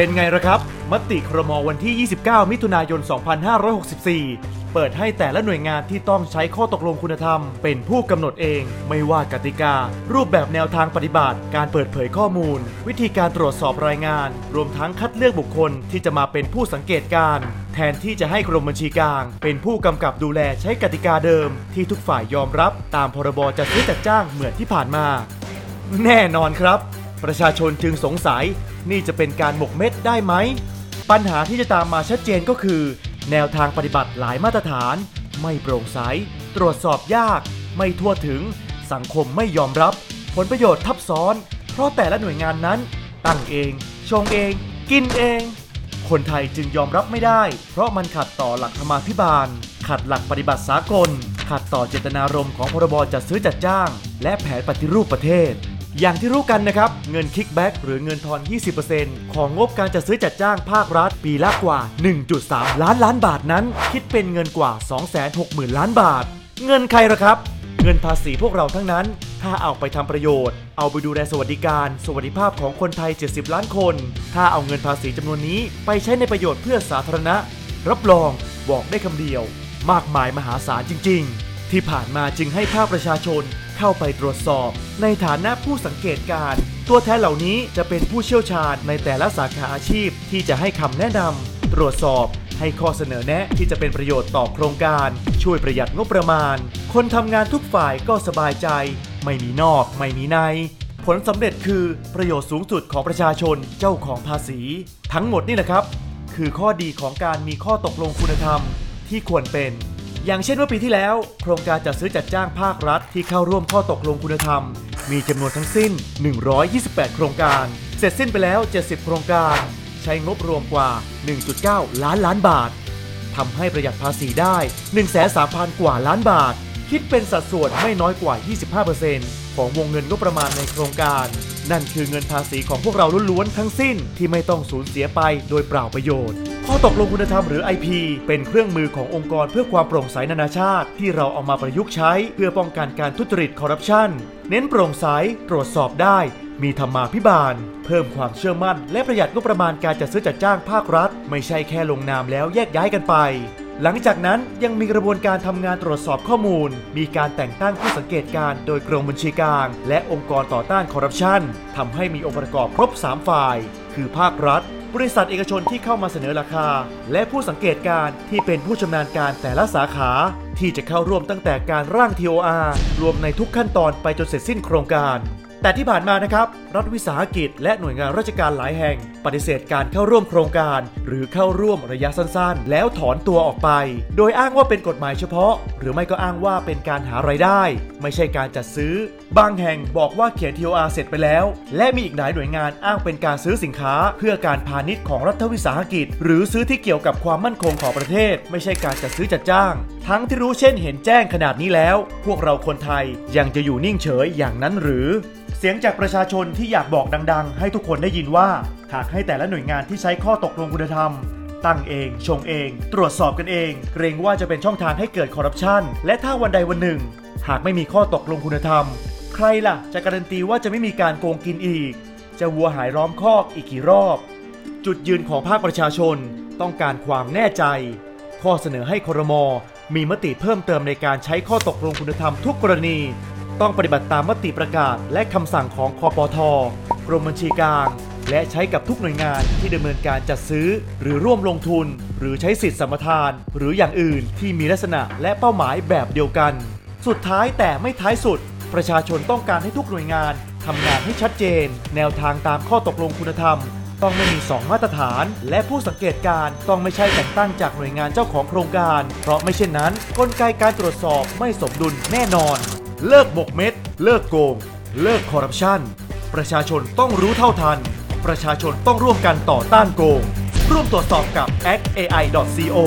เป็นไงละครับ มติครมวันที่ 29 มิถุนายน 2564 เปิดให้แต่ละหน่วยงานที่ต้องใช้ข้อตกลงคุณธรรม เป็นผู้กำหนดเอง ไม่ว่ากติกา รูปแบบแนวทางปฏิบัติ การเปิดเผยข้อมูล วิธีการตรวจสอบรายงาน รวมทั้งคัดเลือกบุคคลที่จะมาเป็นผู้สังเกตการ แทนที่จะให้กรมบัญชีกลาง เป็นผู้กำกับดูแลใช้กติกาเดิม ที่ทุกฝ่ายยอมรับ ตามพรบจัดซื้อจัดจ้างเหมือนที่ผ่านมา แน่นอนครับ ประชาชนจึงสงสัยนี่จะเป็นการหมกเม็ดได้ไหม ปัญหาที่จะตามมาชัดเจนก็คือ แนวทางปฏิบัติหลายมาตรฐาน ไม่โปร่งใส ตรวจสอบยาก ไม่ทั่วถึง สังคมไม่ยอมรับ ผลประโยชน์ทับซ้อน เพราะแต่ละหน่วยงานนั้น ตั้งเอง ชงเอง กินเอง คนไทยจึงยอมรับไม่ได้ เพราะมันขัดต่อหลักธรรมาภิบาล ขัดหลักปฏิบัติสากล ขัดต่อเจตนารมณ์ของพรบจัดซื้อจัดจ้าง และแผนปฏิรูปประเทศ อย่างที่รู้กันนะครับ เงินคิกแบ็กหรือเงินทอน 20%ของงบการจัดซื้อจัดจ้างภาครัฐ ปีละกว่า 1.3 ล้านล้านบาทนั้น คิดเป็นเงินกว่า 260,000 ล้านบาท เงินใครละครับ เงินภาษีพวกเราทั้งนั้น ถ้าเอาไปทำประโยชน์ เอาไปดูแลสวัสดิการ สวัสดิภาพของคนไทย 70 ล้านคน ถ้าเอาเงินภาษีจำนวนนี้ไปใช้ในประโยชน์เพื่อสาธารณะ รับรองบอกได้คำเดียว มากมายมหาศาลจริง ๆ ที่ผ่านมาจึงให้ภาคประชาชนเข้าไปตรวจสอบ ในฐานะผู้สังเกตการ ตัวแทนเหล่านี้จะเป็นผู้เชี่ยวชาญในแต่ละสาขาอาชีพที่จะให้คำแนะนำตรวจสอบให้ข้อเสนอแนะที่จะเป็นประโยชน์ต่อโครงการ ช่วยประหยัดงบประมาณ คนทำงานทุกฝ่ายก็สบายใจ ไม่มีนอกไม่มีใน ผลสำเร็จคือประโยชน์สูงสุดของประชาชนเจ้าของภาษี ทั้งหมดนี่แหละครับ คือข้อดีของการมีข้อตกลงคุณธรรมที่ควรเป็น อย่างเช่นว่าปีที่แล้ว โครงการจัดซื้อจัดจ้างภาครัฐที่เข้าร่วมข้อตกลงคุณธรรม มีจำนวนทั้งสิ้น 128 โครงการ เสร็จสิ้นไปแล้ว 70 โครงการ ใช้งบรวมกว่า 1.9 ล้านล้านบาททำให้ประหยัดภาษีได้ 1,300,000 กว่าล้านบาท คิดเป็นสัดส่วนไม่น้อยกว่า 25%ของวงเงินงบประมาณในโครงการ นั่นคือเงินภาษีของพวกเราล้วนๆทั้งสิ้นที่ไม่ต้องสูญเสียไปโดยเปล่าประโยชน์ ข้อตกลงคุณธรรมหรือ IP เป็นเครื่องมือขององค์กรเพื่อความโปร่งใสนานาชาติ ที่เราเอามาประยุกต์ใช้ เพื่อป้องกันการทุจริตคอร์รัปชันเน้นโปร่งใสตรวจสอบได้ มีธรรมาภิบาล เพิ่มความเชื่อมั่น และประหยัดงบประมาณการจัดซื้อจัดจ้างภาครัฐ ไม่ใช่แค่ลงนามแล้วแยกย้ายกันไป หลังจากนั้นยังมีกระบวนการทำงานตรวจสอบข้อมูล มีการแต่งตั้งผู้สังเกตการณ์โดยกรมบัญชีกลาง และองค์กรต่อต้านคอร์รัปชันทำให้มีองค์ประกอบครบ 3 ฝ่าย คือภาครัฐ บริษัทเอกชนที่เข้ามาเสนอราคา และผู้สังเกตการณ์ที่เป็นผู้ชำนาญการแต่ละสาขา ที่จะเข้าร่วมตั้งแต่การร่าง TOR รวมในทุกขั้นตอนไปจนเสร็จสิ้นโครงการ แต่ที่ผ่านมานะครับ รัฐวิสาหกิจ และหน่วยงานราชการหลายแห่ง ปฏิเสธการเข้าร่วมโครงการ หรือเข้าร่วมระยะสั้นๆ แล้วถอนตัวออกไป โดยอ้างว่าเป็นกฎหมายเฉพาะ หรือไม่ก็อ้างว่าเป็นการหาไรายได้ ไม่ใช่การจัดซื้อ บางแห่งบอกว่าเขียน TOR เสร็จไปแล้ว และมีอีกหลายหน่วยงานอ้างเป็นการซื้อสินค้า เพื่อการพาณิชย์ของรัฐวิสาหกิจ หรือซื้อที่เกี่ยวกับความมั่นคงของประเทศ ไม่ใช่การจัดซื้อจัดจ้าง ทั้งที่รู้เช่นเห็นแจ้งขนาดนี้แล้ว พวกเราคนไทยยังจะอยู่นิ่งเฉยอย่างนั้นหรือ เสียงจากประชาชนที่อยากบอกดัง ๆ ให้ทุกคนได้ยินว่าหากให้แต่ละหน่วยงานที่ใช้ข้อตกลงคุณธรรม ตั้งเอง ชงเอง ตรวจสอบกันเอง เกรงว่าจะเป็นช่องทางให้เกิดคอร์รัปชันและถ้าวันใดวันหนึ่ง หากไม่มีข้อตกลงคุณธรรม ใครล่ะ จะการันตีว่าจะไม่มีการโกงกินอีก จะวัวหายล้อมคอกอีกกี่รอบ จุดยืนของภาคประชาชนต้องการความแน่ใจ ข้อเสนอให้ครม มีมติเพิ่มเติมในการใช้ข้อตกลงคุณธรรมทุกกรณี ต้องปฏิบัติตามมติประกาศและคำสั่งของคอปทกรมบัญชีกลาง และใช้กับทุกหน่วยงานที่ดำเนินการจัดซื้อ หรือร่วมลงทุน หรือใช้สิทธิสัมปทาน หรืออย่างอื่นที่มีลักษณะและเป้าหมายแบบเดียวกัน สุดท้ายแต่ไม่ท้ายสุด ประชาชนต้องการให้ทุกหน่วยงานทำงานให้ชัดเจน แนวทางตามข้อตกลงคุณธรรม ต้องไม่มี 2 มาตรฐาน และผู้สังเกตการต้องไม่ใช่แต่งตั้งจากหน่วยงานเจ้าของโครงการ เพราะไม่เช่นนั้น กลไกการตรวจสอบไม่สมดุลแน่นอน เลิกบกเม็ด เลิกโกง เลิกคอร์รัปชันประชาชนต้องรู้เท่าทัน ประชาชนต้องร่วมกันต่อต้านโกง ร่วมตรวจสอบกับ actai.co